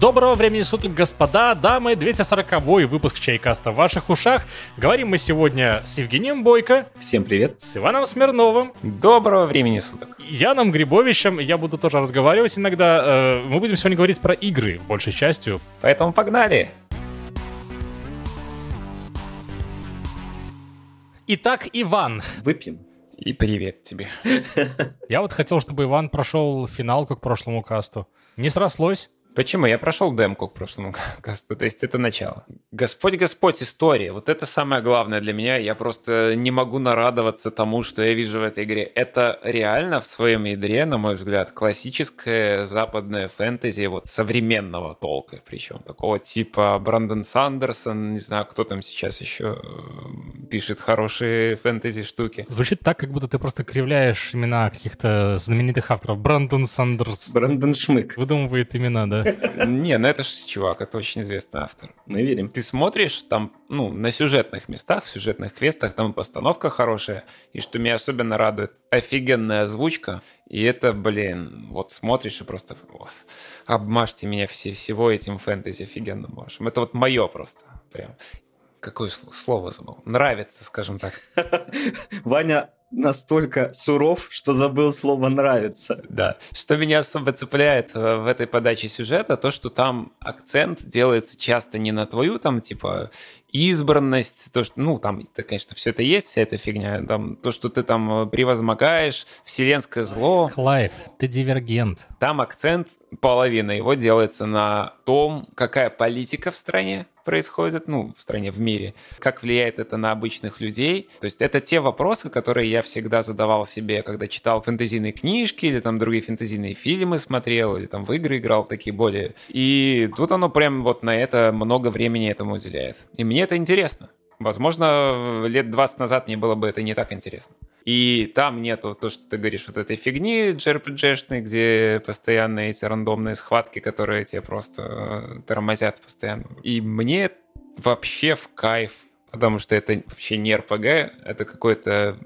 Доброго времени суток, господа, дамы, 240 выпуск Чайкаста в ваших ушах. Говорим мы сегодня с Евгением Бойко. Всем привет. С Иваном Смирновым. Доброго времени суток. Яном Грибовичем. Я буду тоже разговаривать иногда. Э, мы будем сегодня говорить про игры, большей частью. Поэтому погнали. Итак, Иван. Выпьем. И привет тебе. Я вот хотел, чтобы Иван прошел финалку к прошлому касту. Не срослось. Почему? Я прошел демку к прошлому касту, то есть это начало. Господь, Господь, история. Вот это самое главное для меня. Я просто не могу нарадоваться тому, что я вижу в этой игре. Это реально в своем ядре, на мой взгляд, классическое западное фэнтези, вот современного толка, причем такого типа Брандон Сандерсон, не знаю, кто там сейчас еще э, пишет хорошие фэнтези штуки. Звучит так, как будто ты просто кривляешь имена каких-то знаменитых авторов. Брандон Сандерс. Брандон Шмык. Выдумывает имена, да. Не, ну это же чувак, это очень известный автор. Мы верим. Ты смотришь там, ну, на сюжетных местах, в сюжетных квестах, там постановка хорошая, и что меня особенно радует, офигенная озвучка, и это, блин, вот смотришь и просто вот, обмажьте меня все, всего этим фэнтези офигенным вашим. Это вот мое просто, прям. Какое слово забыл? Нравится, скажем так. Ваня настолько суров, что забыл слово «нравится». Да. Что меня особо цепляет э, в этой подаче сюжета, то, что там акцент делается часто не на твою, там, типа, избранность, то, что, ну, там, это, конечно, все это есть, вся эта фигня, там, то, что ты там э, превозмогаешь, вселенское зло. Клайв, ты дивергент. Там акцент, половина его делается на том, какая политика в стране, происходит, ну, в стране, в мире, как влияет это на обычных людей. То есть это те вопросы, которые я всегда задавал себе, когда читал фэнтезийные книжки или там другие фэнтезийные фильмы смотрел, или там в игры играл такие более. И тут оно прям вот на это много времени этому уделяет. И мне это интересно. Возможно, лет 20 назад мне было бы это не так интересно. И там нету то, что ты говоришь, вот этой фигни JRPG-шной, где постоянно эти рандомные схватки, которые тебе просто э, тормозят постоянно. И мне вообще в кайф, потому что это вообще не RPG, это какой-то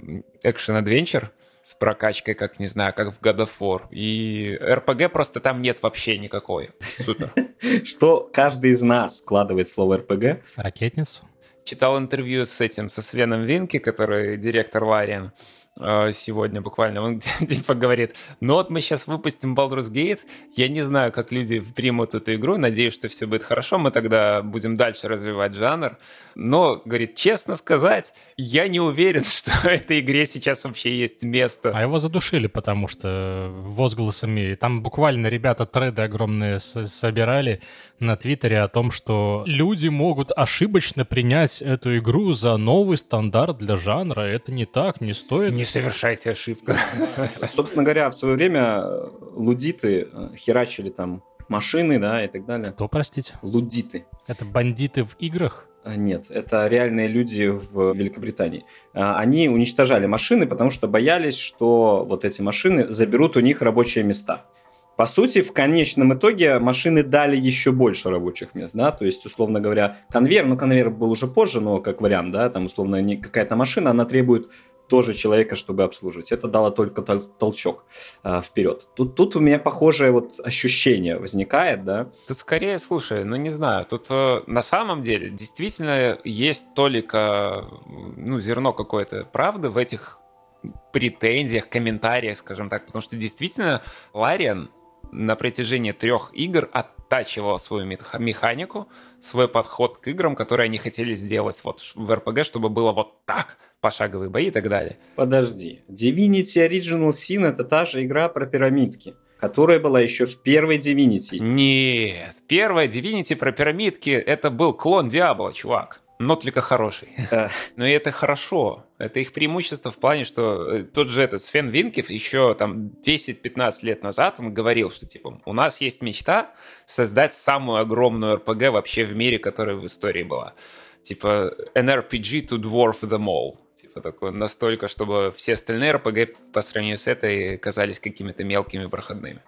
экшен-адвенчер, с прокачкой, как, не знаю, как в God of War. И RPG просто там нет вообще никакой. Супер. Что каждый из нас вкладывает слово RPG? Ракетницу читал интервью с этим, со Свеном Винки, который директор Лариан. Э, сегодня буквально. Он типа говорит, ну вот мы сейчас выпустим Baldur's Gate, я не знаю, как люди примут эту игру, надеюсь, что все будет хорошо, мы тогда будем дальше развивать жанр. Но, говорит, честно сказать, я не уверен, что этой игре сейчас вообще есть место. А его задушили, потому что возгласами, там буквально ребята треды огромные собирали на Твиттере о том, что люди могут ошибочно принять эту игру за новый стандарт для жанра. Это не так, не стоит. Не совершайте ошибку. Собственно говоря, в свое время э, лудиты э, херачили там машины, да, и так далее. Кто, простите? Лудиты. Это бандиты в играх? А, нет, это реальные люди в Великобритании. А, они уничтожали машины, потому что боялись, что вот эти машины заберут у них рабочие места. По сути, в конечном итоге машины дали еще больше рабочих мест, да, то есть, условно говоря, конвейер, ну, конвейер был уже позже, но как вариант, да, там, условно, какая-то машина, она требует тоже человека, чтобы обслуживать. Это дало только тол- толчок э, вперед. Тут, тут у меня похожее вот ощущение возникает, да. Тут скорее, слушай, ну не знаю, тут э, на самом деле действительно есть только ну, зерно какое-то правды в этих претензиях, комментариях, скажем так, потому что действительно Лариан на протяжении трех игр оттачивал свою механику, свой подход к играм, которые они хотели сделать вот в RPG, чтобы было вот так, пошаговые бои и так далее. Подожди, Divinity Original Sin это та же игра про пирамидки которая была еще в первой Divinity. Нет, первая Divinity про пирамидки это был клон Диабло, чувак но только хороший. Но и это хорошо. Это их преимущество в плане, что э, тот же этот Свен Винкев еще там 10-15 лет назад он говорил, что типа у нас есть мечта создать самую огромную RPG вообще в мире, которая в истории была. Типа an RPG to dwarf them all. Типа такое настолько, чтобы все остальные RPG по сравнению с этой казались какими-то мелкими проходными.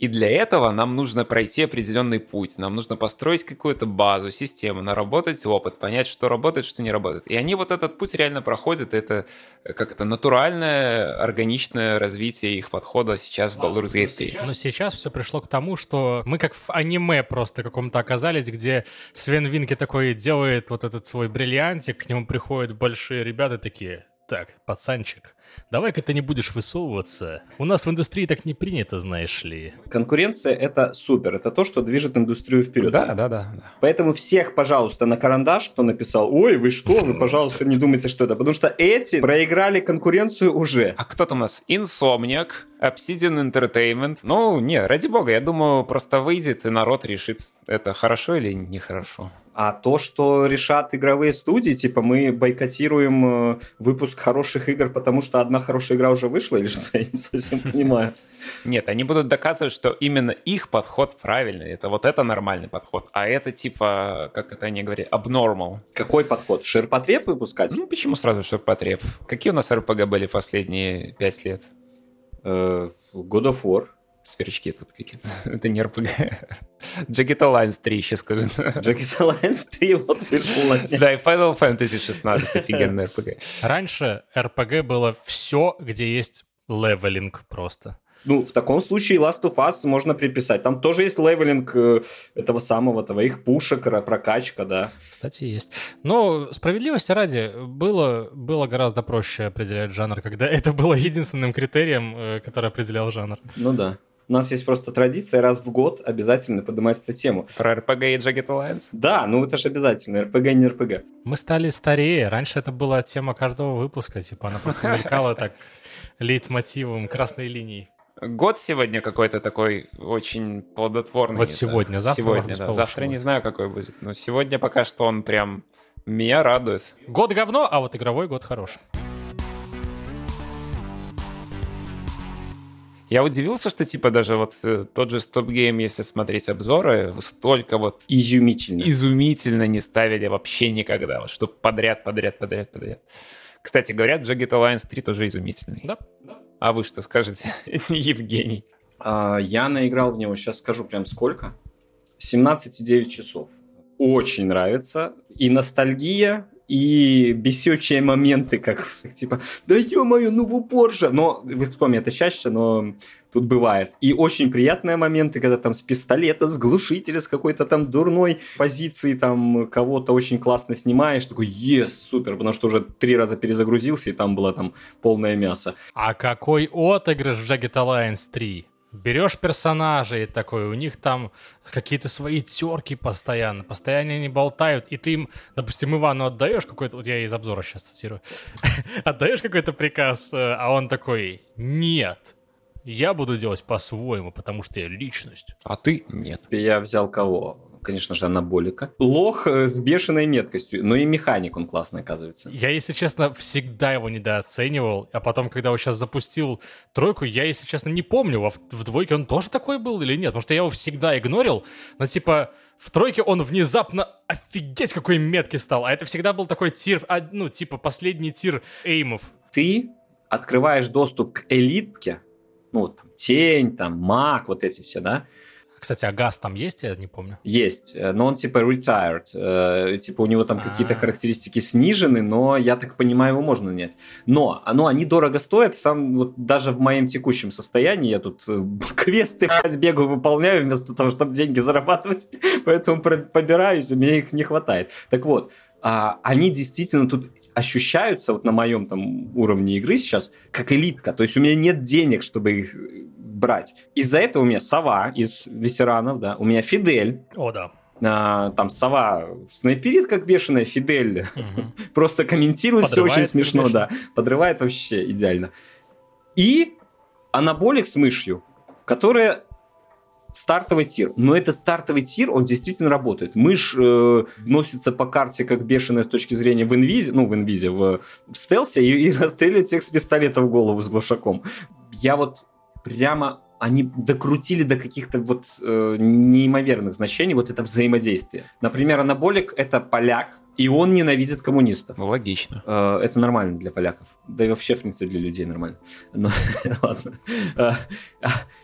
И для этого нам нужно пройти определенный путь, нам нужно построить какую-то базу, систему, наработать опыт, понять, что работает, что не работает. И они вот этот путь реально проходят, это как это натуральное, органичное развитие их подхода сейчас в Baldur's Gate 3. Но сейчас все пришло к тому, что мы как в аниме просто каком-то оказались, где Свен Винки такой делает вот этот свой бриллиантик, к нему приходят большие ребята такие, так, пацанчик, давай-ка ты не будешь высовываться. У нас в индустрии так не принято, знаешь ли. Конкуренция — это супер, это то, что движет индустрию вперед. Да, да, да. да. Поэтому всех, пожалуйста, на карандаш, кто написал, ой, вы что, вы, пожалуйста, не думайте, что это. Потому что эти проиграли конкуренцию уже. А кто там у нас? Insomniac, Obsidian Entertainment. Ну, не, ради бога, я думаю, просто выйдет, и народ решит, это хорошо или нехорошо. А то, что решат игровые студии, типа мы бойкотируем э, выпуск хороших игр, потому что одна хорошая игра уже вышла, или что, я не совсем понимаю. Нет, они будут доказывать, что именно их подход правильный. Это вот это нормальный подход. А это типа, как это они говорят, abnormal. Какой подход? Ширпотреб выпускать? Ну, почему сразу ширпотреб? Какие у нас РПГ были последние пять лет? Э, God of War. Сверчки тут какие-то. Это не РПГ. Jagged Alliance 3 еще скажи. Jagged Alliance 3 вот вышел. Да, и Final Fantasy 16 офигенный РПГ. Раньше РПГ было все, где есть leveling просто. Ну, в таком случае Last of Us можно приписать. Там тоже есть leveling э, этого самого, твоих пушек, прокачка, да. Кстати, есть. Но справедливости ради, было, было гораздо проще определять жанр, когда это было единственным критерием, э, который определял жанр. Ну да. У нас есть просто традиция раз в год обязательно поднимать эту тему. Про RPG и Jagged Alliance? Да, ну это же обязательно. RPG не RPG. Мы стали старее. Раньше это была тема каждого выпуска. Типа она просто мелькала так лейтмотивом красной линии. Год сегодня какой-то такой очень плодотворный. Вот сегодня, завтра Сегодня, да. Завтра не знаю, какой будет. Но сегодня пока что он прям меня радует. Год говно, а вот игровой год хорош. Я удивился, что типа даже вот э, тот же Stop Game, если смотреть обзоры, столько вот изумительно, изумительно не ставили вообще никогда, вот, что подряд, подряд, подряд, подряд. Кстати, говорят, Jagged Alliance 3 тоже изумительный. Да. А вы что скажете, Евгений? А, я наиграл в него, сейчас скажу прям сколько. 17,9 часов. Очень нравится. И ностальгия, и бесючие моменты, как типа, да ё-моё, ну в упор же. Но в XCOM это чаще, но тут бывает. И очень приятные моменты, когда там с пистолета, с глушителя, с какой-то там дурной позиции там кого-то очень классно снимаешь. Такой, ес, супер, потому что уже три раза перезагрузился, и там было там полное мясо. А какой отыгрыш в Jagged Alliance 3? Берешь персонажей такой, у них там какие-то свои терки постоянно, постоянно они болтают, и ты им, допустим, Ивану отдаешь какой-то, вот я из обзора сейчас цитирую, отдаешь какой-то приказ, э, а он такой, нет, я буду делать по-своему, потому что я личность. А ты нет. Я взял кого? Конечно же, анаболика. Лох э, с бешеной меткостью, но и механик он классный, оказывается. Я, если честно, всегда его недооценивал, а потом, когда он сейчас запустил тройку, я, если честно, не помню, в, в двойке он тоже такой был или нет, потому что я его всегда игнорил, но типа в тройке он внезапно офигеть какой меткий стал, а это всегда был такой тир, а, ну, типа последний тир эймов. Ты открываешь доступ к элитке, ну, там, тень, там, маг, вот эти все, да, кстати, а газ там есть, я не помню. Есть, э, но он типа retired, э, типа у него там какие-то а. характеристики снижены, но я так понимаю, его можно нанять. Но, но они дорого стоят, сам вот даже в моем текущем состоянии я тут э, квесты бегу выполняю вместо того, чтобы деньги зарабатывать, поэтому побираюсь, у меня их не хватает. Так вот, а, они действительно тут ощущаются вот на моем там уровне игры сейчас как элитка. То есть у меня нет денег, чтобы их брать. Из-за этого у меня Сова из ветеранов, да, у меня Фидель. О, да. А, там сова снайперит как бешеная, Фидель угу. просто комментирует все очень смешно, да, подрывает вообще идеально. И анаболик с мышью, которая стартовый тир. Но этот стартовый тир, он действительно работает. Мышь э, носится по карте как бешеная с точки зрения в инвизе, ну, в инвизе, в, в стелсе, и, и расстреливает всех с пистолета в голову с глушаком. Я вот прямо они докрутили до каких-то вот э, неимоверных значений вот это взаимодействие. Например, анаболик — это поляк, и он ненавидит коммунистов. Ну, логично. Э, это нормально для поляков. Да и вообще, в принципе, для людей нормально. Но, ладно. Э,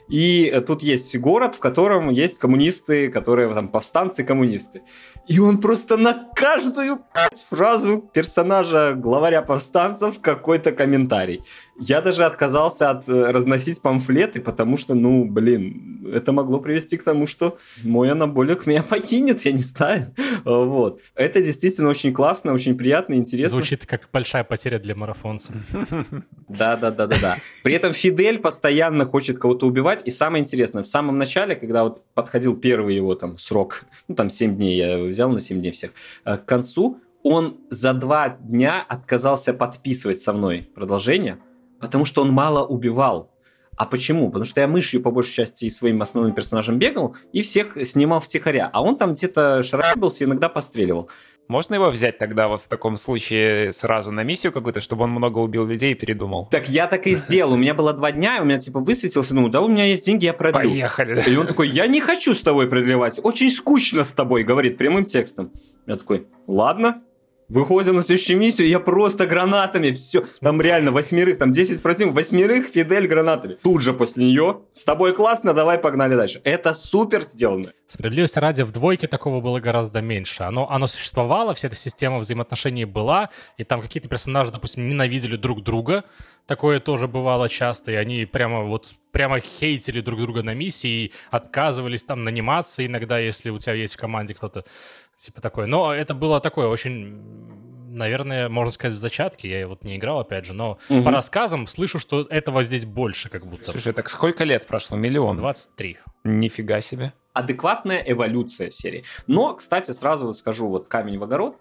и тут есть город, в котором есть коммунисты, которые там повстанцы-коммунисты. И он просто на каждую фразу персонажа главаря повстанцев какой-то комментарий. Я даже отказался от э, разносить памфлеты, потому что, ну, блин, это могло привести к тому, что мой анаболик меня покинет, я не знаю. Вот. Это действительно очень классно, очень приятно, интересно. Звучит как большая потеря для марафонца. Да, да, да, да, да. При этом Фидель постоянно хочет кого-то убивать. И самое интересное, в самом начале, когда вот подходил первый его там срок, ну там 7 дней, я взял на 7 дней всех, э, к концу он за два дня отказался подписывать со мной продолжение, Потому что он мало убивал. А почему? Потому что я мышью по большей части и своим основным персонажем бегал и всех снимал втихаря. А он там где-то шарабился и иногда постреливал. Можно его взять тогда вот в таком случае сразу на миссию какую-то, чтобы он много убил людей и передумал? Так я так и сделал. У меня было два дня, и у меня типа высветился, ну да, у меня есть деньги, я продлю. Поехали. И он такой, я не хочу с тобой продлевать, очень скучно с тобой, говорит прямым текстом. Я такой, ладно, Выходим на следующую миссию, я просто гранатами, все, там реально восьмерых, там 10 противников, восьмерых Фидель гранатами. Тут же после нее, с тобой классно, давай погнали дальше. Это супер сделано. Справедливости ради, в двойке такого было гораздо меньше. Оно, оно существовало, вся эта система взаимоотношений была, и там какие-то персонажи, допустим, ненавидели друг друга, такое тоже бывало часто, и они прямо вот прямо хейтили друг друга на миссии и отказывались там наниматься иногда, если у тебя есть в команде кто-то Типа такой. Но это было такое очень, наверное, можно сказать, в зачатке. Я вот не играл, опять же, но угу. по рассказам слышу, что этого здесь больше как будто. Слушай, так сколько лет прошло? Миллион? 23. Нифига себе. Адекватная эволюция серии. Но, кстати, сразу скажу, вот камень в огород.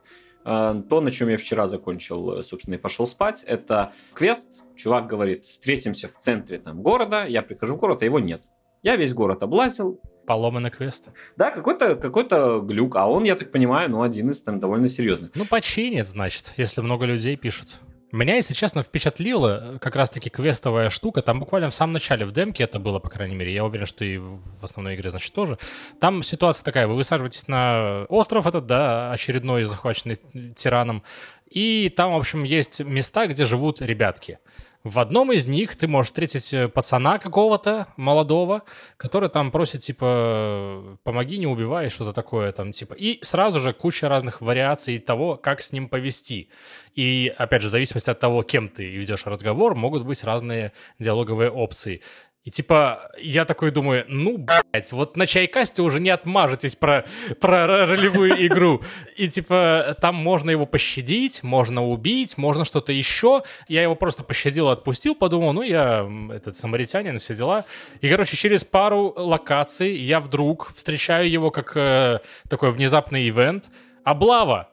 Э, то, на чем я вчера закончил, собственно, и пошел спать, это квест. Чувак говорит, встретимся в центре там, города. Я прихожу в город, а его нет. Я весь город облазил, Поломанный квест. Да, какой-то какой глюк, а он, я так понимаю, ну, один из там довольно серьезных. Ну, починит, значит, если много людей пишут. Меня, если честно, впечатлила э, как раз-таки квестовая штука. Там буквально в самом начале, в демке это было, по крайней мере. Я уверен, что и в основной игре, значит, тоже. Там ситуация такая. Вы высаживаетесь на остров этот, да, очередной захваченный тираном. И там, в общем, есть места, где живут ребятки. В одном из них ты можешь встретить э, пацана какого-то молодого, который там просит, типа, помоги, не убивай, что-то такое там, типа. И сразу же куча разных вариаций того, как с ним повести. И, опять же, в зависимости от того, кем ты ведешь разговор, могут быть разные диалоговые опции. И типа, я такой думаю, ну, блядь, вот на чайкасте уже не отмажетесь про, про ролевую игру. И типа, там можно его пощадить, можно убить, можно что-то еще. Я его просто пощадил, отпустил, подумал, ну, я этот самаритянин, все дела. И, короче, через пару локаций я вдруг встречаю его как э, такой внезапный ивент. Облава!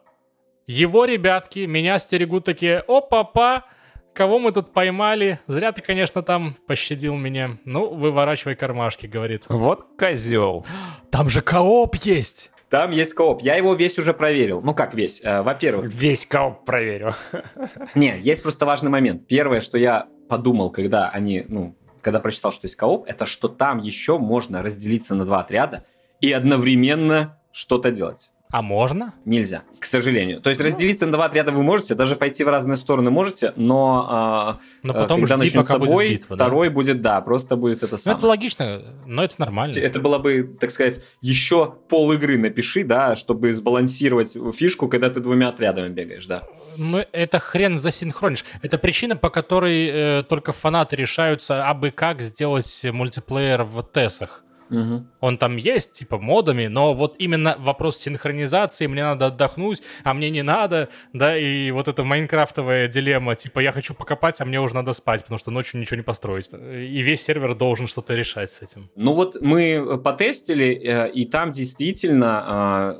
Его ребятки меня стерегут такие, опа-па, Кого мы тут поймали? Зря ты, конечно, там пощадил меня. Ну, выворачивай кармашки, говорит. Вот козел. Там же кооп есть. Там есть кооп. Я его весь уже проверил. Ну как весь? Э, во-первых... Весь кооп проверил. Не, есть просто важный момент. Первое, что я подумал, когда они, ну, когда прочитал, что есть кооп, это что там еще можно разделиться на два отряда и одновременно что-то делать. А можно? Нельзя, к сожалению. То есть разделиться на два отряда вы можете, даже пойти в разные стороны можете, но, э, но потом когда жди, начнется бой, будет битва, второй да? будет, да, просто будет это самое. Ну, это логично, но это нормально. Это было бы, так сказать, еще пол игры напиши, да, чтобы сбалансировать фишку, когда ты двумя отрядами бегаешь, да. Ну, это хрен засинхронишь. Это причина, по которой э, только фанаты решаются, абы как сделать мультиплеер в ТЭСах. Угу. Он там есть, типа, модами, но вот именно вопрос синхронизации, мне надо отдохнуть, а мне не надо, да, и вот эта майнкрафтовая дилемма, типа, я хочу покопать, а мне уже надо спать, потому что ночью ничего не построить. И весь сервер должен что-то решать с этим. Ну вот мы потестили, э, и там действительно а,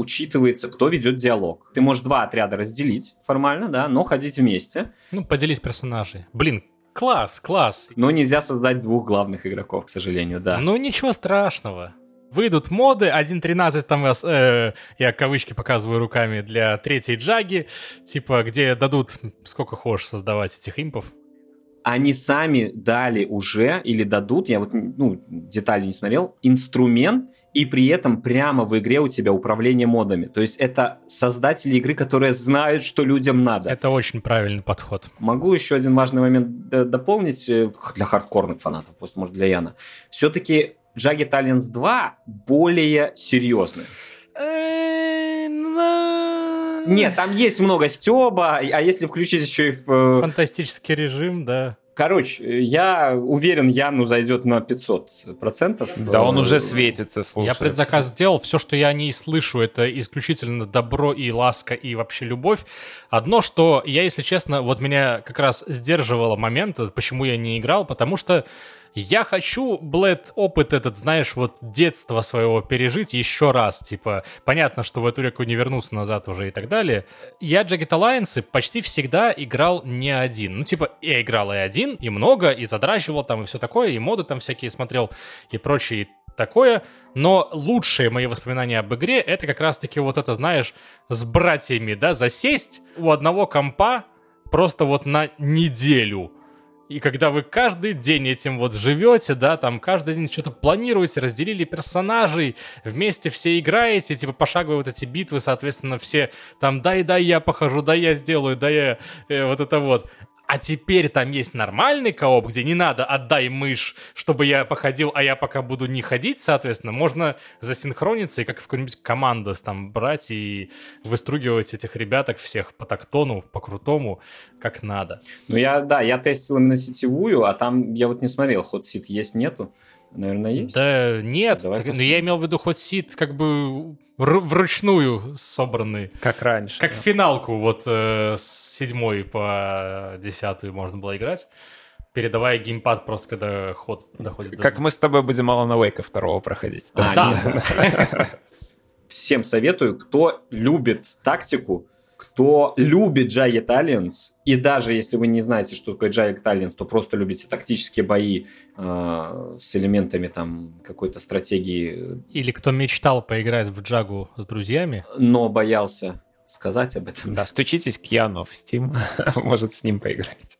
учитывается, кто ведет диалог. Ты можешь два отряда разделить формально, да, но ходить вместе. Ну, поделись персонажей. Блин, Класс, класс. Но нельзя создать двух главных игроков, к сожалению, да. Ну ничего страшного. Выйдут моды, 1.13 там, э, я кавычки показываю руками, для третьей джаги, типа, где дадут сколько хочешь создавать этих импов. они сами дали уже или дадут, я вот ну, детали не смотрел, инструмент, и при этом прямо в игре у тебя управление модами. То есть это создатели игры, которые знают, что людям надо. Это очень правильный подход. Могу еще один важный момент дополнить э, для хардкорных фанатов, пусть может для Яна. Все-таки Jagged Alliance 2 более серьезный. Э, Нет, там есть много стеба, а если включить еще и... Э, Фантастический режим, да. Короче, я уверен, Яну зайдет на 500%. Да, он уже светится, слушай. Я предзаказ сделал. Все, что я о ней слышу, это исключительно добро и ласка и вообще любовь. Одно, что я, если честно, вот меня как раз сдерживало момент, почему я не играл, потому что я хочу, Блэд, опыт этот, знаешь, вот детства своего пережить еще раз. Типа, понятно, что в эту реку не вернуться назад уже и так далее. Я Jagged Alliance почти всегда играл не один. Ну, типа, я играл и один, и много, и задрачивал там, и все такое, и моды там всякие смотрел, и прочее, такое. Но лучшие мои воспоминания об игре это как раз-таки вот это, знаешь, с братьями, да, засесть у одного компа просто вот на неделю и когда вы каждый день этим вот живете, да, там каждый день что-то планируете, разделили персонажей, вместе все играете, типа пошаговые вот эти битвы, соответственно, все там дай, дай, я похожу, дай, я сделаю, дай, я э, вот это вот. А теперь там есть нормальный кооп, где не надо отдай мышь, чтобы я походил, а я пока буду не ходить, соответственно, можно засинхрониться и как в какую-нибудь команду там брать и выстругивать этих ребяток всех по тактону, по крутому, как надо. Ну я, да, я тестил именно сетевую, а там я вот не смотрел, ход сит есть, нету. Наверное, есть? Да нет, Давай но я имел в виду хоть сит как бы вручную собранный. Как раньше. Как да. финалку вот э, с седьмой по десятую можно было играть передавая геймпад просто когда ход доходит Как до... мы с тобой будем Алана Уэйка второго проходить. А, да. Всем советую, кто любит тактику, кто любит Jagged Alliance, и даже если вы не знаете, что такое Jagged Alliance, то просто любите тактические бои э, с элементами там какой-то стратегии. Или кто мечтал поиграть в Джагу с друзьями. Но боялся сказать об этом. Да, стучитесь к Яну в Steam, может с ним поиграть.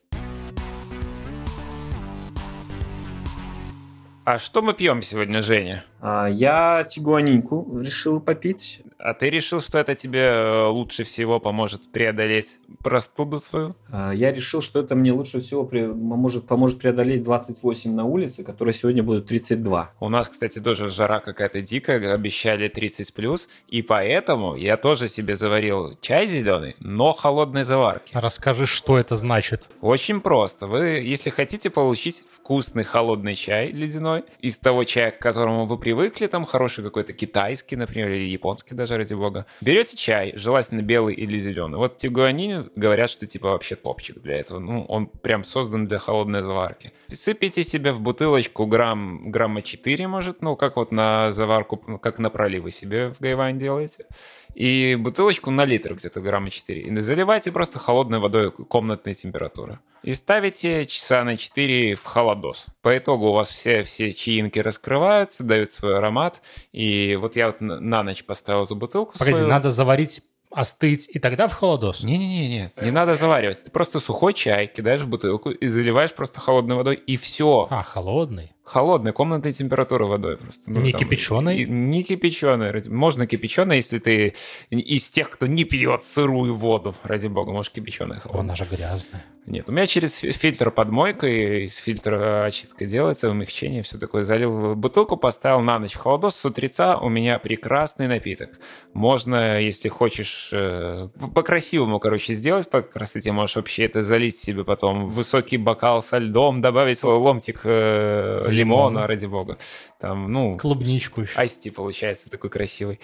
А что мы пьем сегодня, Женя? А, я тигуанинку решил попить. А ты решил, что это тебе э, лучше всего поможет преодолеть простуду свою? А, я решил, что это мне лучше всего поможет, поможет преодолеть 28 на улице, которые сегодня будут 32. У нас, кстати, тоже жара какая-то дикая, обещали 30 плюс, и поэтому я тоже себе заварил чай зеленый, но холодной заварки. Расскажи, что это значит. Очень просто. Вы, если хотите получить вкусный холодный чай ледяной из того чая, к которому вы привыкли, там хороший какой-то китайский, например, или японский даже, ради бога. Берете чай, желательно белый или зеленый. Вот тигуанин говорят, что типа вообще топчик для этого. Ну, он прям создан для холодной заварки. Сыпите себе в бутылочку грамм, грамма 4, может, ну, как вот на заварку, как на проливы себе в гайвань делаете и бутылочку на литр где-то грамма 4. И заливайте просто холодной водой комнатной температуры. И ставите часа на 4 в холодос. По итогу у вас все, все чаинки раскрываются, дают свой аромат. И вот я вот на ночь поставил эту бутылку Погоди, свою. надо заварить остыть и тогда в холодос? Не-не-не, не не надо заваривать. Ты просто сухой чай кидаешь в бутылку и заливаешь просто холодной водой, и все. А, холодный? Холодной комнатной температуры водой просто. Ну, не там, кипяченой? Не кипяченой. Можно кипяченой, если ты из тех, кто не пьет сырую воду. Ради бога, может кипяченая. Она же грязная. Нет, у меня через фильтр подмойка из фильтра очистка делается, умягчение, все такое. Залил в бутылку, поставил на ночь в холодос. С утреца у меня прекрасный напиток. Можно, если хочешь, э, по-красивому, короче, сделать по красоте. Можешь вообще это залить себе потом высокий бокал со льдом, добавить ломтик э, лимона, ради бога. Там, ну... Клубничку еще. Айсти получается такой красивый.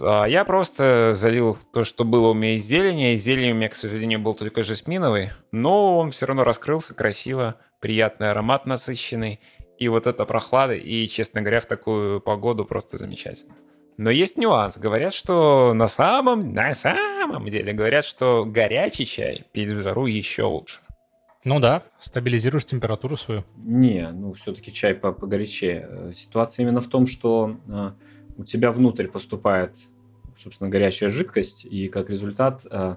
А я просто залил то, что было у меня из зелени. Из зелени у меня, к сожалению, был только жасминовый, но он все равно раскрылся красиво, приятный аромат насыщенный. И вот эта прохлада, и, честно говоря, в такую погоду просто замечательно. Но есть нюанс. Говорят, что на самом, на самом деле, говорят, что горячий чай пить в жару еще лучше. Ну да, стабилизируешь температуру свою. Не, ну все-таки чай погорячее. Э, ситуация именно в том, что э, у тебя внутрь поступает, собственно, горячая жидкость, и как результат э,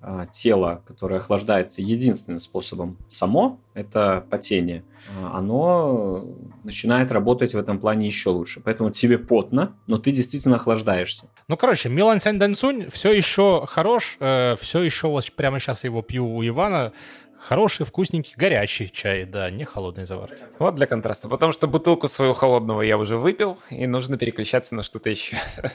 а, тело, которое охлаждается единственным способом само, это потение, а, оно начинает работать в этом плане еще лучше. Поэтому тебе потно, но ты действительно охлаждаешься. Ну, короче, Милан Сянь Дэнсунь все еще хорош, э, все еще вот прямо сейчас его пью у Ивана. Хороший, вкусненький, горячий чай, да, не холодной заварки. Вот для контраста, потому что бутылку своего холодного я уже выпил, и нужно переключаться на что-то еще.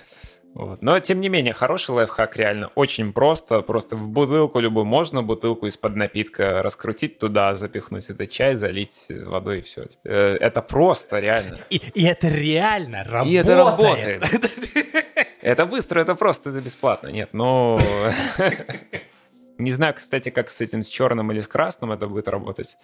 Вот. Но, тем не менее, хороший лайфхак реально очень просто. Просто в бутылку любую можно, бутылку из-под напитка раскрутить туда, запихнуть этот чай, залить водой и все. Э, это просто, реально. И, и это реально работает. И это работает. Это быстро, это просто, это бесплатно. Нет, но... Не знаю, кстати, как с этим, с черным или с красным это будет работать.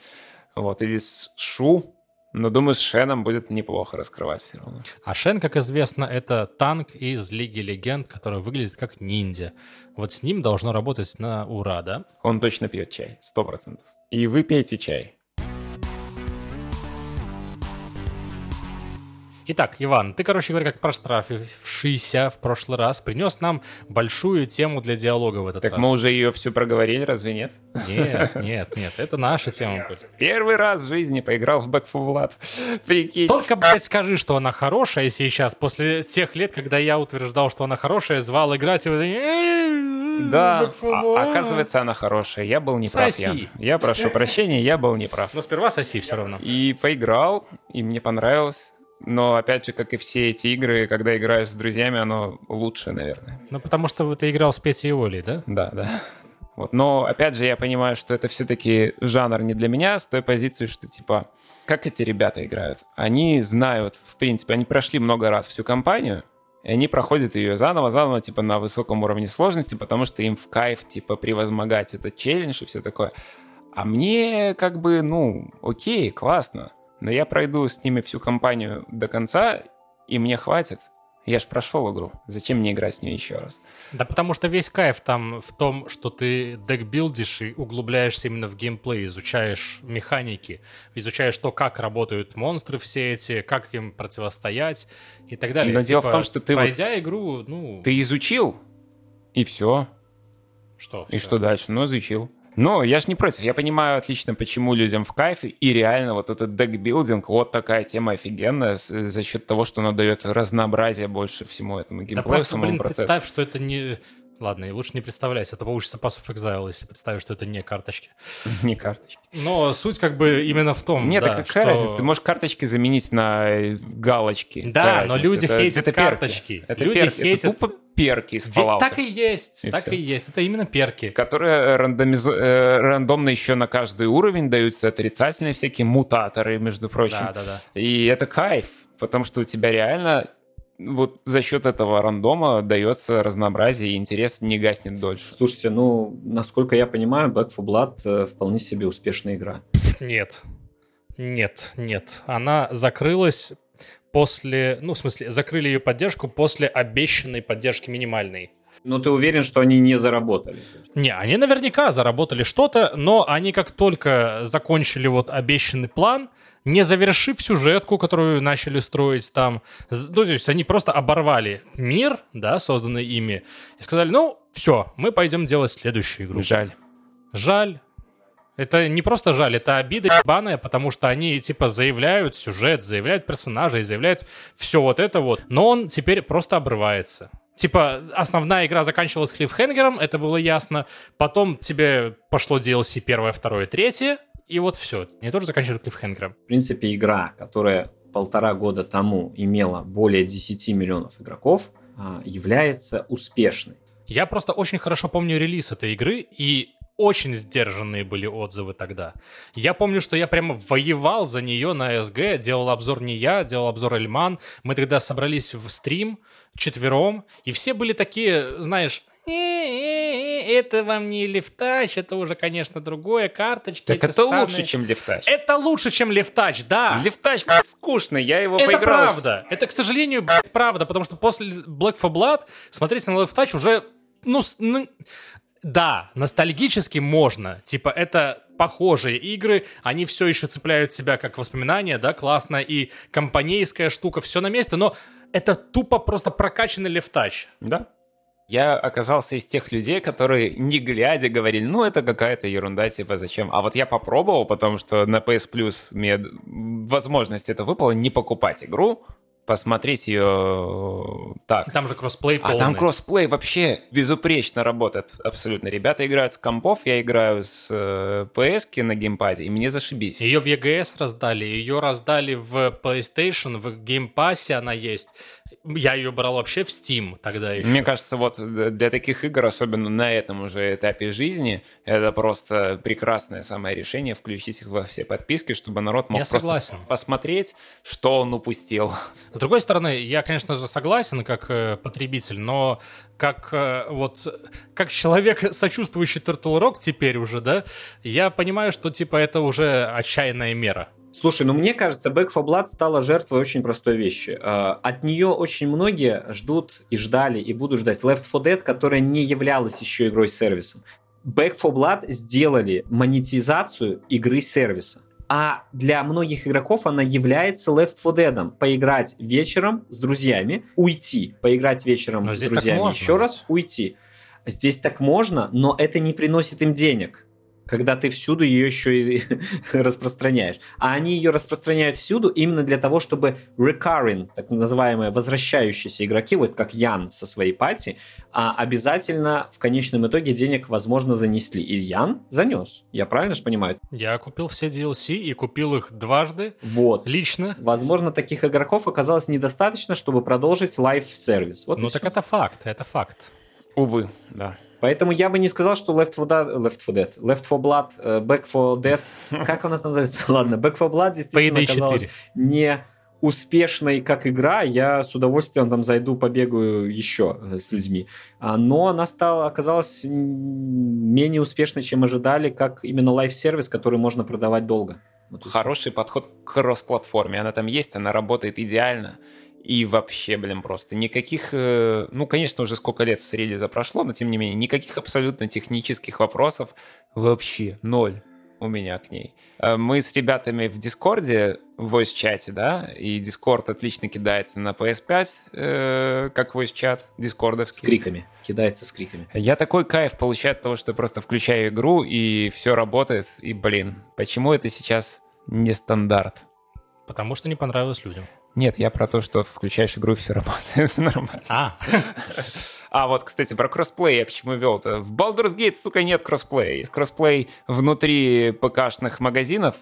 Вот, или с шу, но думаю, с Шеном будет неплохо раскрывать все равно. А Шен, как известно, это танк из Лиги Легенд, который выглядит как ниндзя. Вот с ним должно работать на ура, да? Он точно пьет чай, сто процентов. И вы пейте чай. Итак, Иван, ты, короче говоря, как проштрафившийся в прошлый раз, принес нам большую тему для диалога в этот так раз. Так мы уже ее всю проговорили, разве нет? Нет, нет, нет, это наша тема. Первый раз в жизни поиграл в Back 4 Blood. Прикинь. Только, блядь, скажи, что она хорошая сейчас, после тех лет, когда я утверждал, что она хорошая, звал играть и вот... Да, а, оказывается, она хорошая. Я был неправ. Я. я прошу прощения, я был неправ. Но сперва соси все равно. И поиграл, и мне понравилось. Но, опять же, как и все эти игры, когда играешь с друзьями, оно лучше, наверное. Ну, потому что ты играл с Петей и Олей, да? Да, да. Вот. Но, опять же, я понимаю, что это все-таки жанр не для меня, с той позиции, что, типа, как эти ребята играют? Они знают, в принципе, они прошли много раз всю кампанию, и они проходят ее заново-заново, типа, на высоком уровне сложности, потому что им в кайф, типа, превозмогать этот челлендж и все такое. А мне, как бы, ну, окей, классно. Но я пройду с ними всю кампанию до конца, и мне хватит. Я ж прошел игру. Зачем мне играть с ней еще раз? Да потому что весь кайф там в том, что ты декбилдишь и углубляешься именно в геймплей, изучаешь механики, изучаешь то, как работают монстры все эти, как им противостоять и так далее. Но типа, дело в том, что ты пройдя вот... игру, ну... Ты изучил, и все. Что? И все? что дальше? Ну, изучил. Но я же не против. Я понимаю отлично, почему людям в кайфе. И реально вот этот декбилдинг, вот такая тема офигенная за счет того, что она дает разнообразие больше всему этому геймплею, да просто, блин, процессу. представь, что это не... Ладно, и лучше не представляйся, это получится Pass of Exile, если представишь, что это не карточки. Не карточки. Но суть как бы именно в том, Нет, да, так какая что... разница? Ты можешь карточки заменить на э, галочки. Да, но люди это, хейтят это карточки. Это люди перки. хейтят... Это тупо перки из Fallout. так и есть, И так всё. и есть. Это именно перки. которые рандомизу... э, рандомно еще на каждый уровень даются отрицательные всякие мутаторы, между прочим. Да, да, да. И это кайф, потому что у тебя реально вот за счет этого рандома дается разнообразие, и интерес не гаснет дольше. Слушайте, ну, насколько я понимаю, Back 4 Blood э, вполне себе успешная игра. Нет. Нет, нет. Она закрылась после... Ну, в смысле, закрыли ее поддержку после обещанной поддержки минимальной. Но ты уверен, что они не заработали? Не, они наверняка заработали что-то, но они как только закончили вот обещанный план, не завершив сюжетку, которую начали строить там, ну, то есть они просто оборвали мир, да, созданный ими, и сказали, ну, все, мы пойдем делать следующую игру. Жаль. Жаль. Это не просто жаль, это обида ебаная, потому что они, типа, заявляют сюжет, заявляют персонажей, заявляют все вот это вот, но он теперь просто обрывается. Типа, основная игра заканчивалась клиффхенгером, это было ясно. Потом тебе пошло DLC первое, второе, третье, и вот все. Не тоже заканчивали клиффхенгером. В принципе, игра, которая полтора года тому имела более 10 миллионов игроков, а, является успешной. Я просто очень хорошо помню релиз этой игры, и очень сдержанные были отзывы тогда. Я помню, что я прямо воевал за нее на SG, делал обзор не я, делал обзор Эльман. Мы тогда собрались в стрим четвером, и все были такие, знаешь, «Э-э-э, это вам не лифтач, это уже, конечно, другое, карточки. Так это самые». лучше, чем лифтач. Это лучше, чем лифтач, да. Лифтач скучный, я его Это поиграл. правда. Это, к сожалению, правда, потому что после Black for Blood смотреть на Touch уже, ну, ну, да, ностальгически можно. Типа, это похожие игры, они все еще цепляют себя как воспоминания, да, классно, и компанейская штука, все на месте, но это тупо просто прокачанный лефтач. Да. Я оказался из тех людей, которые, не глядя, говорили, ну, это какая-то ерунда, типа, зачем? А вот я попробовал, потому что на PS Plus мне возможность это выпала, не покупать игру, посмотреть ее так. Там же кроссплей полный. А там кроссплей вообще безупречно работает абсолютно. Ребята играют с компов, я играю с э, PS на геймпаде, и мне зашибись. Ее в EGS раздали, ее раздали в PlayStation, в геймпассе она есть. Я ее брал вообще в Steam тогда еще. Мне кажется, вот для таких игр, особенно на этом уже этапе жизни, это просто прекрасное самое решение включить их во все подписки, чтобы народ мог я просто согласен. посмотреть, что он упустил. С другой стороны, я, конечно же, согласен как э, потребитель, но как э, вот как человек, сочувствующий Turtle Rock теперь уже, да, я понимаю, что типа это уже отчаянная мера. Слушай, ну мне кажется, Back 4 Blood стала жертвой очень простой вещи. А, от нее очень многие ждут и ждали и будут ждать Left 4 Dead, которая не являлась еще игрой-сервисом. Back 4 Blood сделали монетизацию игры-сервиса. А для многих игроков она является Left 4 Dead. Поиграть вечером с друзьями, уйти. Поиграть вечером но с друзьями еще раз, уйти. Здесь так можно, но это не приносит им денег когда ты всюду ее еще и распространяешь. А они ее распространяют всюду именно для того, чтобы recurring, так называемые возвращающиеся игроки, вот как Ян со своей party, а обязательно в конечном итоге денег, возможно, занесли. И Ян занес. Я правильно же понимаю? Я купил все DLC и купил их дважды. Вот. Лично. Возможно, таких игроков оказалось недостаточно, чтобы продолжить live-service. Вот ну так это факт, это факт. Увы, да. Поэтому я бы не сказал, что Left 4 Dead, Left 4 Dead, Left 4 Blood, э, Back 4 Dead, как он это называется? Ладно, Back 4 Blood действительно оказалась не успешной как игра, я с удовольствием там зайду, побегаю еще э, с людьми. А, но она стала, оказалась менее успешной, чем ожидали, как именно live-service, который можно продавать долго. Вот Хороший подход к кросс-платформе. Она там есть, она работает идеально. И вообще, блин, просто никаких, э, ну, конечно, уже сколько лет с релиза прошло, но тем не менее, никаких абсолютно технических вопросов вообще ноль у меня к ней. Э, мы с ребятами в Дискорде, в voice-чате, да, и Дискорд отлично кидается на PS5, э, как voice-чат дискордовский. С криками, кидается с криками. Я такой кайф получаю от того, что просто включаю игру, и все работает, и, блин, почему это сейчас не стандарт? Потому что не понравилось людям. Нет, я про то, что включаешь игру, и все работает нормально. А. А вот, кстати, про кроссплей я к чему вел-то. В Baldur's Gate, сука, нет кроссплея. Есть кроссплей внутри ПК-шных магазинов,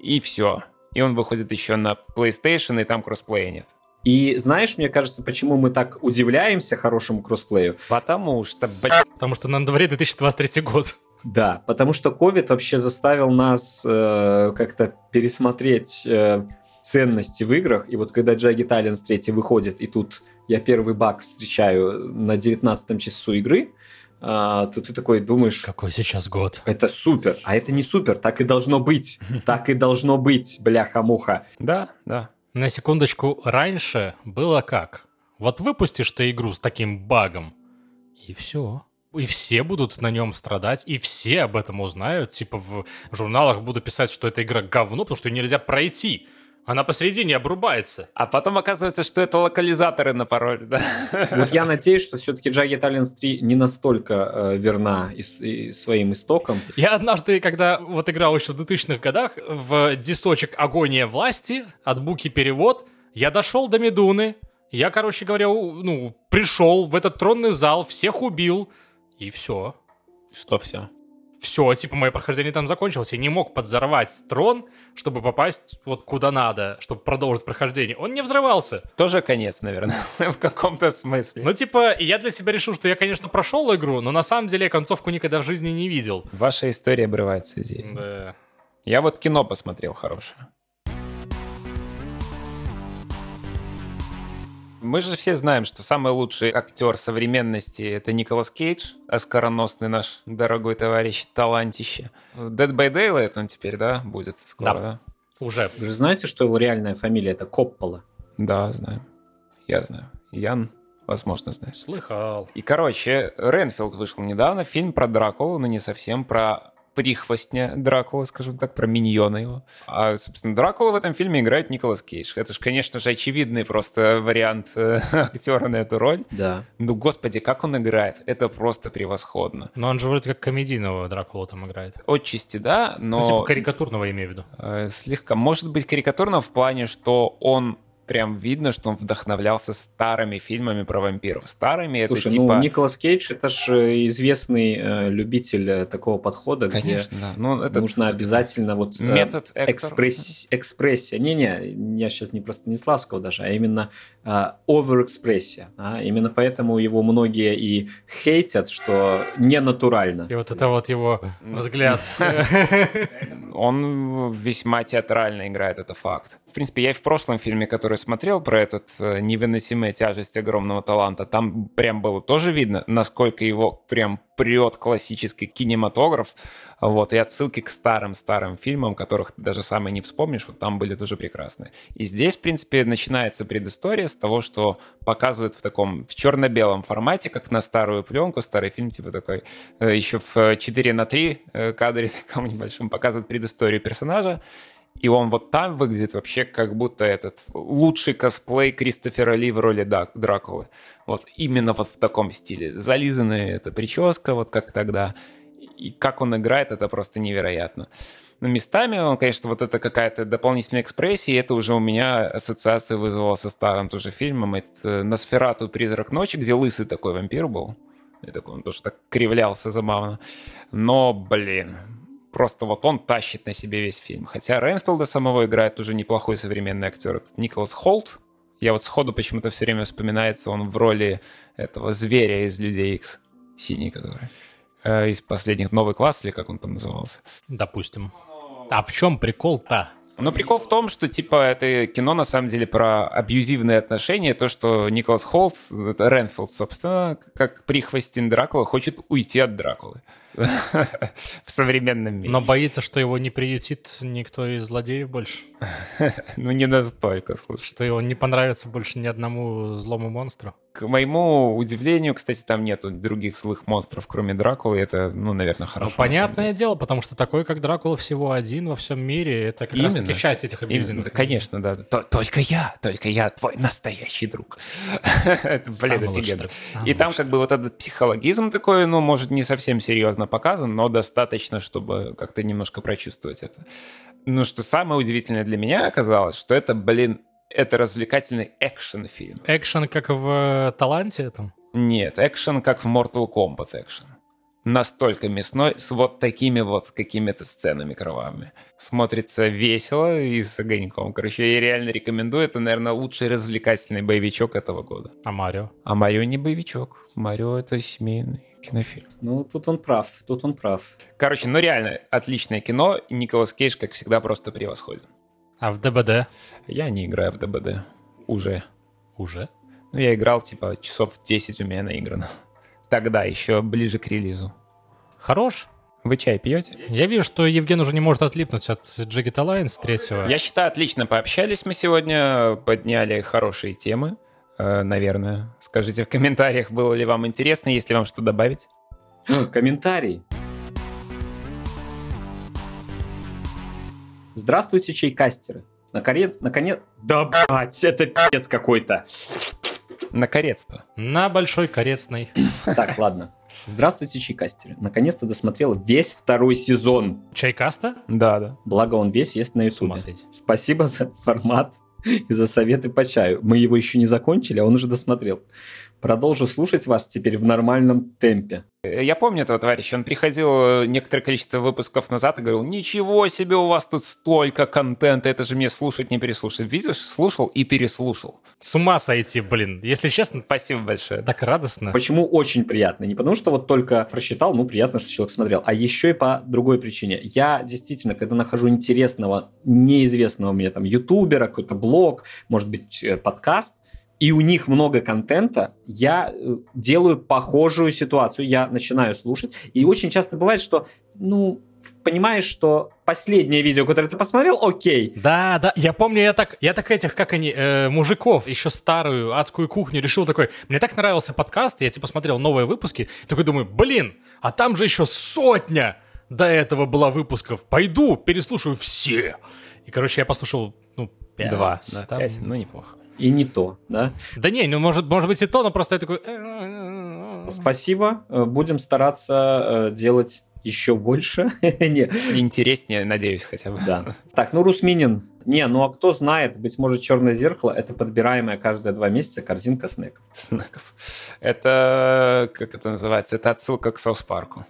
и все. И он выходит еще на PlayStation, и там кроссплея нет. И знаешь, мне кажется, почему мы так удивляемся хорошему кроссплею? Потому что, блядь... Потому что на дворе 2023 год. Да, потому что COVID вообще заставил нас э, как-то пересмотреть э, ценности в играх. И вот когда Jagged Alliance 3 выходит, и тут я первый баг встречаю на 19 часу игры, а, то ты такой думаешь... Какой сейчас год? Это супер, а это не супер, так и должно быть. Так и должно быть, бляха-муха. Да, да. На секундочку, раньше было как? Вот выпустишь ты игру с таким багом, и все. И все будут на нем страдать, и все об этом узнают. Типа в журналах буду писать, что эта игра говно, потому что ее нельзя пройти. Она посередине обрубается. А потом оказывается, что это локализаторы на пароль, да? Вот я надеюсь, что все-таки Jagged Alliance 3 не настолько э, верна и, и своим истокам. Я однажды, когда вот играл еще в 2000-х годах, в дисочек «Агония власти» от Буки перевод, я дошел до Медуны, я, короче говоря, ну, пришел в этот тронный зал, всех убил, и все. Что все? Все, типа, мое прохождение там закончилось. Я не мог подзорвать трон, чтобы попасть вот куда надо, чтобы продолжить прохождение. Он не взрывался. Тоже конец, наверное, в каком-то смысле. Ну, типа, я для себя решил, что я, конечно, прошел игру, но на самом деле я концовку никогда в жизни не видел. Ваша история обрывается здесь. Да. Я вот кино посмотрел хорошее. Мы же все знаем, что самый лучший актер современности — это Николас Кейдж, оскароносный наш дорогой товарищ, талантище. Dead by Daylight он теперь, да, будет скоро, да? да? Уже. Вы же знаете, что его реальная фамилия — это Коппола? Да, знаю. Я знаю. Ян, возможно, знаешь. Слыхал. И, короче, Ренфилд вышел недавно, фильм про Дракулу, но не совсем про прихвостня Дракула, скажем так, про миньона его. А, собственно, Дракула в этом фильме играет Николас Кейдж. Это же, конечно же, очевидный просто вариант э, актера на эту роль. Да. Ну, господи, как он играет. Это просто превосходно. Но он же вроде как комедийного Дракула там играет. Отчасти, да, но... Ну, типа карикатурного, я имею в виду. э, слегка. Может быть, карикатурно в плане, что он прям видно, что он вдохновлялся старыми фильмами про вампиров. Старыми Слушай, это типа... ну Николас Кейдж это же известный э, любитель э, такого подхода, Конечно, да. Ну, где этот нужно обязательно вот э, метод Эктор. экспресс- экспрессия. Не-не, я сейчас не про Станиславского даже, а именно э, оверэкспрессия. а. Именно поэтому его многие и хейтят, что ненатурально. И вот это вот его взгляд. Он весьма театрально играет, это факт. В принципе, я и в прошлом фильме, который смотрел про этот э, невыносимая тяжесть огромного таланта, там прям было тоже видно, насколько его прям прет классический кинематограф. Вот, и отсылки к старым-старым фильмам, которых ты даже сам и не вспомнишь, вот там были тоже прекрасные. И здесь, в принципе, начинается предыстория с того, что показывают в таком, в черно-белом формате, как на старую пленку, старый фильм, типа такой, э, еще в 4 на 3 э, кадре таком небольшом, показывают предысторию персонажа, и он вот там выглядит вообще как будто этот лучший косплей Кристофера Ли в роли Дракулы. Вот именно вот в таком стиле. Зализанная эта прическа, вот как тогда. И как он играет, это просто невероятно. Но местами он, конечно, вот это какая-то дополнительная экспрессия, и это уже у меня ассоциация вызвала со старым тоже фильмом. Это э, Носферату «Призрак ночи», где лысый такой вампир был. И такой он тоже так кривлялся забавно. Но, блин, просто вот он тащит на себе весь фильм. Хотя Рейнфилда самого играет уже неплохой современный актер. Это Николас Холт. Я вот сходу почему-то все время вспоминается он в роли этого зверя из Людей Икс. Синий который. Э, из последних «Новый класс» или как он там назывался. Допустим. А в чем прикол-то? Но прикол в том, что, типа, это кино, на самом деле, про абьюзивные отношения, то, что Николас Холт, это Ренфилд, собственно, как прихвостень Дракула, хочет уйти от Дракулы в современном мире. Но боится, что его не приютит никто из злодеев больше. Ну, не настолько, слушай. Что его не понравится больше ни одному злому монстру. К моему удивлению, кстати, там нету других злых монстров, кроме Дракулы. Это, ну, наверное, Ну, хорошо. самом понятное дело, потому что такой, как Дракула, всего один во всем мире. Это как раз-таки Именно. часть этих абьюзивных. да, конечно, да. То- только я, только я твой настоящий друг. Это, блин, офигенно. И там как бы вот этот психологизм такой, ну, может, не совсем серьезно показан, но достаточно, чтобы как-то немножко прочувствовать это. Ну, что самое удивительное для меня оказалось, что это, блин, это развлекательный экшен-фильм. Экшен, как в э, Таланте этом. Нет, экшен как в Mortal Kombat экшен. Настолько мясной, с вот такими вот какими-то сценами кровавыми. Смотрится весело и с огоньком. Короче, я реально рекомендую. Это, наверное, лучший развлекательный боевичок этого года. А Марио? А Марио не боевичок. Марио — это семейный кинофильм. Ну, тут он прав, тут он прав. Короче, ну реально, отличное кино. Николас Кейдж, как всегда, просто превосходен. А в ДБД? Я не играю в ДБД. Уже. Уже? Ну, я играл, типа, часов 10 у меня наиграно. Тогда, еще ближе к релизу. Хорош. Вы чай пьете? Я вижу, что Евген уже не может отлипнуть от Jagged Alliance третьего. Я считаю, отлично пообщались мы сегодня, подняли хорошие темы, наверное. Скажите в комментариях, было ли вам интересно, есть ли вам что добавить. Комментарий. Здравствуйте, чайкастеры. Наконец, наконец... Да, блядь, это пиздец какой-то. Наконец-то. На большой корецной. Так, ладно. Здравствуйте, чайкастеры. Наконец-то досмотрел весь второй сезон. Чайкаста? Да, да. Благо он весь есть на ютубе. Спасибо за формат за советы по чаю. Мы его еще не закончили, а он уже досмотрел. Продолжу слушать вас теперь в нормальном темпе. Я помню этого товарища, он приходил э, некоторое количество выпусков назад и говорил, ничего себе, у вас тут столько контента, это же мне слушать не переслушать. Видишь, слушал и переслушал. С ума сойти, блин. Если честно, Спасибо большое. так радостно. Почему очень приятно? Не потому, что вот только прочитал, ну, приятно, что человек смотрел, а еще и по другой причине. Я действительно, когда нахожу интересного, неизвестного мне там ютубера, какой-то блог, может быть, э, подкаст, и у них много контента, я э, делаю похожую ситуацию, я начинаю слушать, и очень часто бывает, что, ну, понимаешь, что последнее видео, которое ты посмотрел, окей, Да, да, я помню, я так, я так этих, как они, э, мужиков, еще старую адскую кухню решил такой, мне так нравился подкаст, я типа смотрел новые выпуски, такой думаю, блин, а там же еще сотня, до этого было выпусков. Пойду, переслушаю все. И, короче, я послушал, ну, пять. Два, да, там. пять, ну неплохо. И не то, да? Да не, ну, может, может быть и то, но просто я такой... «Э, Спасибо. Э, Будем стараться э, делать еще больше. Не, Интереснее, надеюсь, хотя бы. да. Так, ну Русминин. Не, ну а кто знает, быть может, черное зеркало это подбираемая каждые два месяца корзинка снеков. Снеков. Это, как это называется, это отсылка к Соус Парку.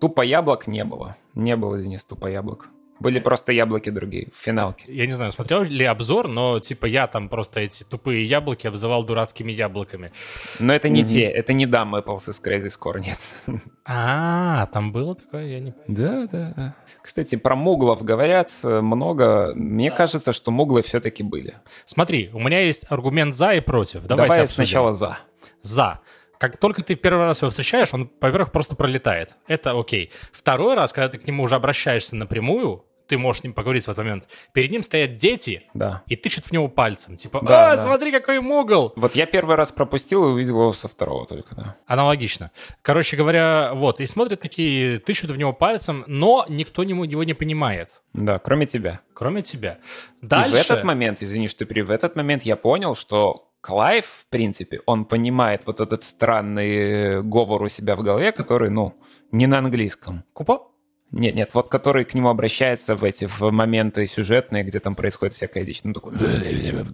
Тупо яблок не было. Не было, Денис, тупо яблок. Были просто яблоки другие в финалке. Я не знаю, смотрел ли обзор, но типа я там просто эти тупые яблоки обзывал дурацкими яблоками. Но это не Мгм. те, это не Дам Apples из Crazy Score, нет. А, там было такое, я не Да, да, да. Кстати, про муглов говорят э, много. Мне кажется, что муглы все-таки были. Смотри, у меня есть аргумент за и против. Давай обсудим. сначала за. За. Как только ты первый раз его встречаешь, он, во-первых, просто пролетает. Это окей. Второй раз, когда ты к нему уже обращаешься напрямую, ты можешь с ним поговорить в этот момент. Перед ним стоят дети Да. и тычут в него пальцем. Типа, Да, а, да. смотри, какой мугл! Вот я первый раз пропустил и увидел его со второго только, да. Аналогично. Короче говоря, вот, и смотрят такие, тычут в него пальцем, но никто его не понимает, Да, кроме тебя. кроме тебя. И Дальше... в этот момент, извини, что пере, в этот момент я понял, что Клайв, в принципе, он понимает вот этот странный говор у себя в голове, который, ну, не на английском. Купо? Нет, нет, вот который к нему обращается в эти в моменты сюжетные, где там происходит всякая дичь. Ну, такой...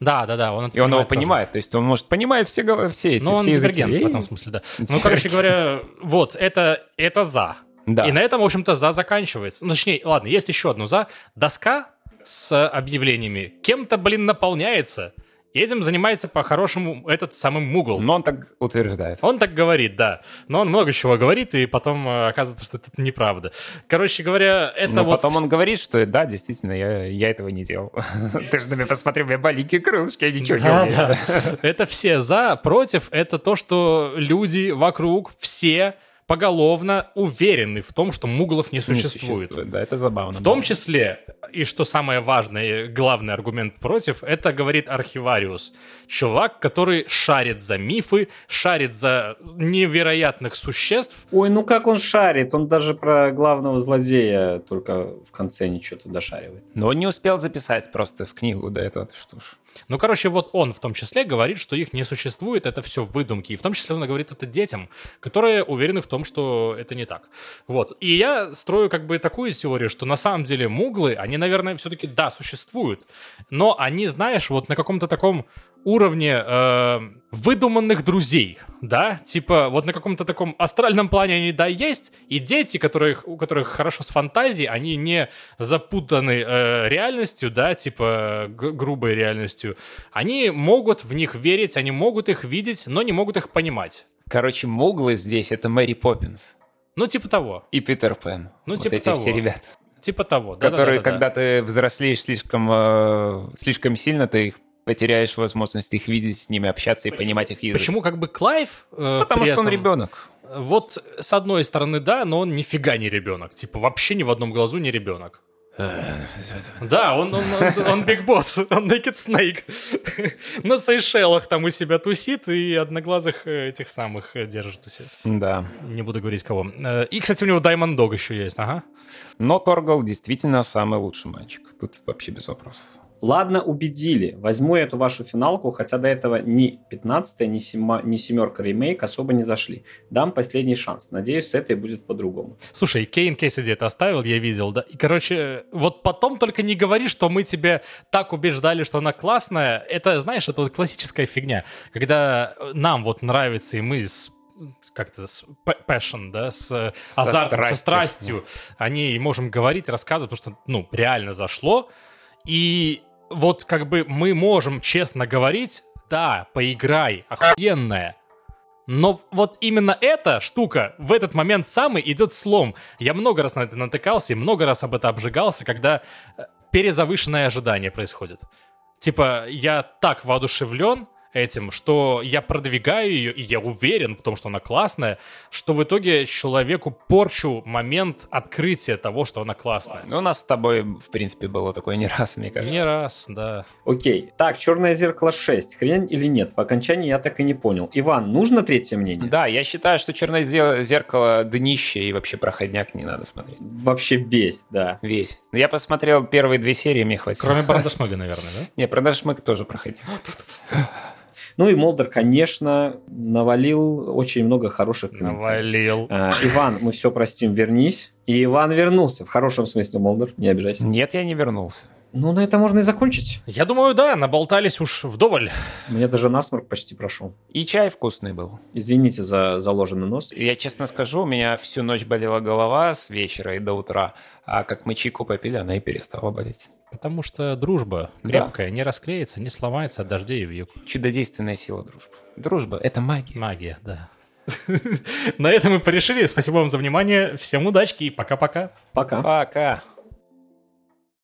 Да, да, да. Он И он его тоже. понимает, то есть он, может, понимает все, все эти Ну, он языки. дивергент в этом смысле, да. Ну, короче говоря, вот, это, это за. Да. И на этом, в общем-то, за заканчивается. Ну, точнее, ладно, есть еще одно за. Доска с объявлениями кем-то, блин, наполняется. Этим занимается по-хорошему этот самый Мугл. Но он так утверждает. Он так говорит, да. Но он много чего говорит, и потом э, оказывается, что это неправда. Короче говоря, это Но вот... потом он говорит, что да, действительно, я, я этого не делал. Ты же на меня посмотри, у меня маленькие крылышки, я ничего не умею. Это все за, против. Это то, что люди вокруг все поголовно уверены в том, что муглов не Не существует. Да, это забавно. В том числе, и что самое важное, главный аргумент против, это говорит архивариус. Чувак, который шарит за мифы, шарит за невероятных существ. Ой, ну как он шарит? Он даже про главного злодея только в конце ничего-то дошаривает. Но он не успел записать просто в книгу до этого. Ты Что ж. Ну, короче, вот он в том числе говорит, что их не существует, это все выдумки. И в том числе он говорит это детям, которые уверены в том, что это не так. Вот. И я строю как бы такую теорию, что на самом деле муглы, они, наверное, все-таки, да, существуют, но они, знаешь, вот на каком-то таком уровне э, выдуманных друзей, да, типа вот на каком-то таком астральном плане они, да, есть, и дети, которых, у которых хорошо с фантазией, они не запутаны э, реальностью, да, типа грубой реальностью, они могут в них верить, они могут их видеть, но не могут их понимать. Короче, муглы здесь это Мэри Поппинс Ну, типа того. и Питер Пен. Ну, вот типа эти того. все ребята. Типа того. которые, Да-да-да-да-да. когда ты взрослеешь слишком, э, слишком сильно, ты их потеряешь возможность их видеть, с ними общаться и понимать их язык. Почему как бы Клайв... э, Потому что он этом- ребенок. Вот с одной стороны, да, но он нифига не ребенок. Типа вообще ни в одном глазу не ребенок. Да, он, он, он, он Big Boss, он Naked Snake. На Сейшелах там у себя тусит и одноглазых э, этих самых э, держит у себя. Да. Не буду говорить кого. Э, И, кстати, у него Diamond Dog еще есть, ага. Но Торгал действительно самый лучший мальчик. Тут вообще без вопросов. Ладно, убедили. Возьму эту вашу финалку, хотя до этого ни 15 ни, сема, ни семерка ремейк особо не зашли. Дам последний шанс. Надеюсь, с этой будет по-другому. Слушай, Кейн Кэссиди это оставил, я видел, да. И, короче, вот потом только не говори, что мы тебе так убеждали, что она классная. Это, знаешь, это вот классическая фигня. Когда нам вот нравится, и мы с как-то с passion, да, с э, азартом, со страстью. страстью о ней можем говорить, рассказывать, потому что, ну, реально зашло. И вот как бы мы можем честно говорить, да, поиграй, охуенная, но вот именно эта штука в этот момент самый идет слом. Я много раз на это натыкался и много раз об это обжигался, когда э, перезавышенное ожидание происходит. Типа, я так воодушевлен этим, что я продвигаю ее, и я уверен в том, что она классная, что в итоге человеку порчу момент открытия того, что она классная. Ну, у нас с тобой, в принципе, было такое не раз, мне кажется. Не раз, да. Окей. Так, «Черное зеркало 6». Хрень или нет? По окончании я так и не понял. Иван, нужно третье мнение? Да, я считаю, что «Черное зе- зеркало» днище, и вообще проходняк не надо смотреть. Вообще весь, да. Весь. Я посмотрел первые две серии, мне хватило. Кроме Брандашмага, наверное, да? Не, Шмык тоже проходняк. Ну и Молдер, конечно, навалил очень много хороших комментариев. Навалил. А, Иван, мы все простим, вернись. И Иван вернулся. В хорошем смысле, Молдер, не обижайся. Нет, я не вернулся. Ну, на это можно и закончить. Я думаю, да, наболтались уж вдоволь. Мне даже насморк почти прошел. И чай вкусный был. Извините за заложенный нос. Я честно скажу, у меня всю ночь болела голова с вечера и до утра, а как мы чайку попили, она и перестала болеть. Потому что дружба Да. крепкая, не расклеится, не сломается от дождей и вьюг. Чудодейственная сила дружбы. Дружба — это магия. Магия, да. На этом мы порешили. Спасибо вам за внимание. Всем удачки и пока-пока. Пока. Пока.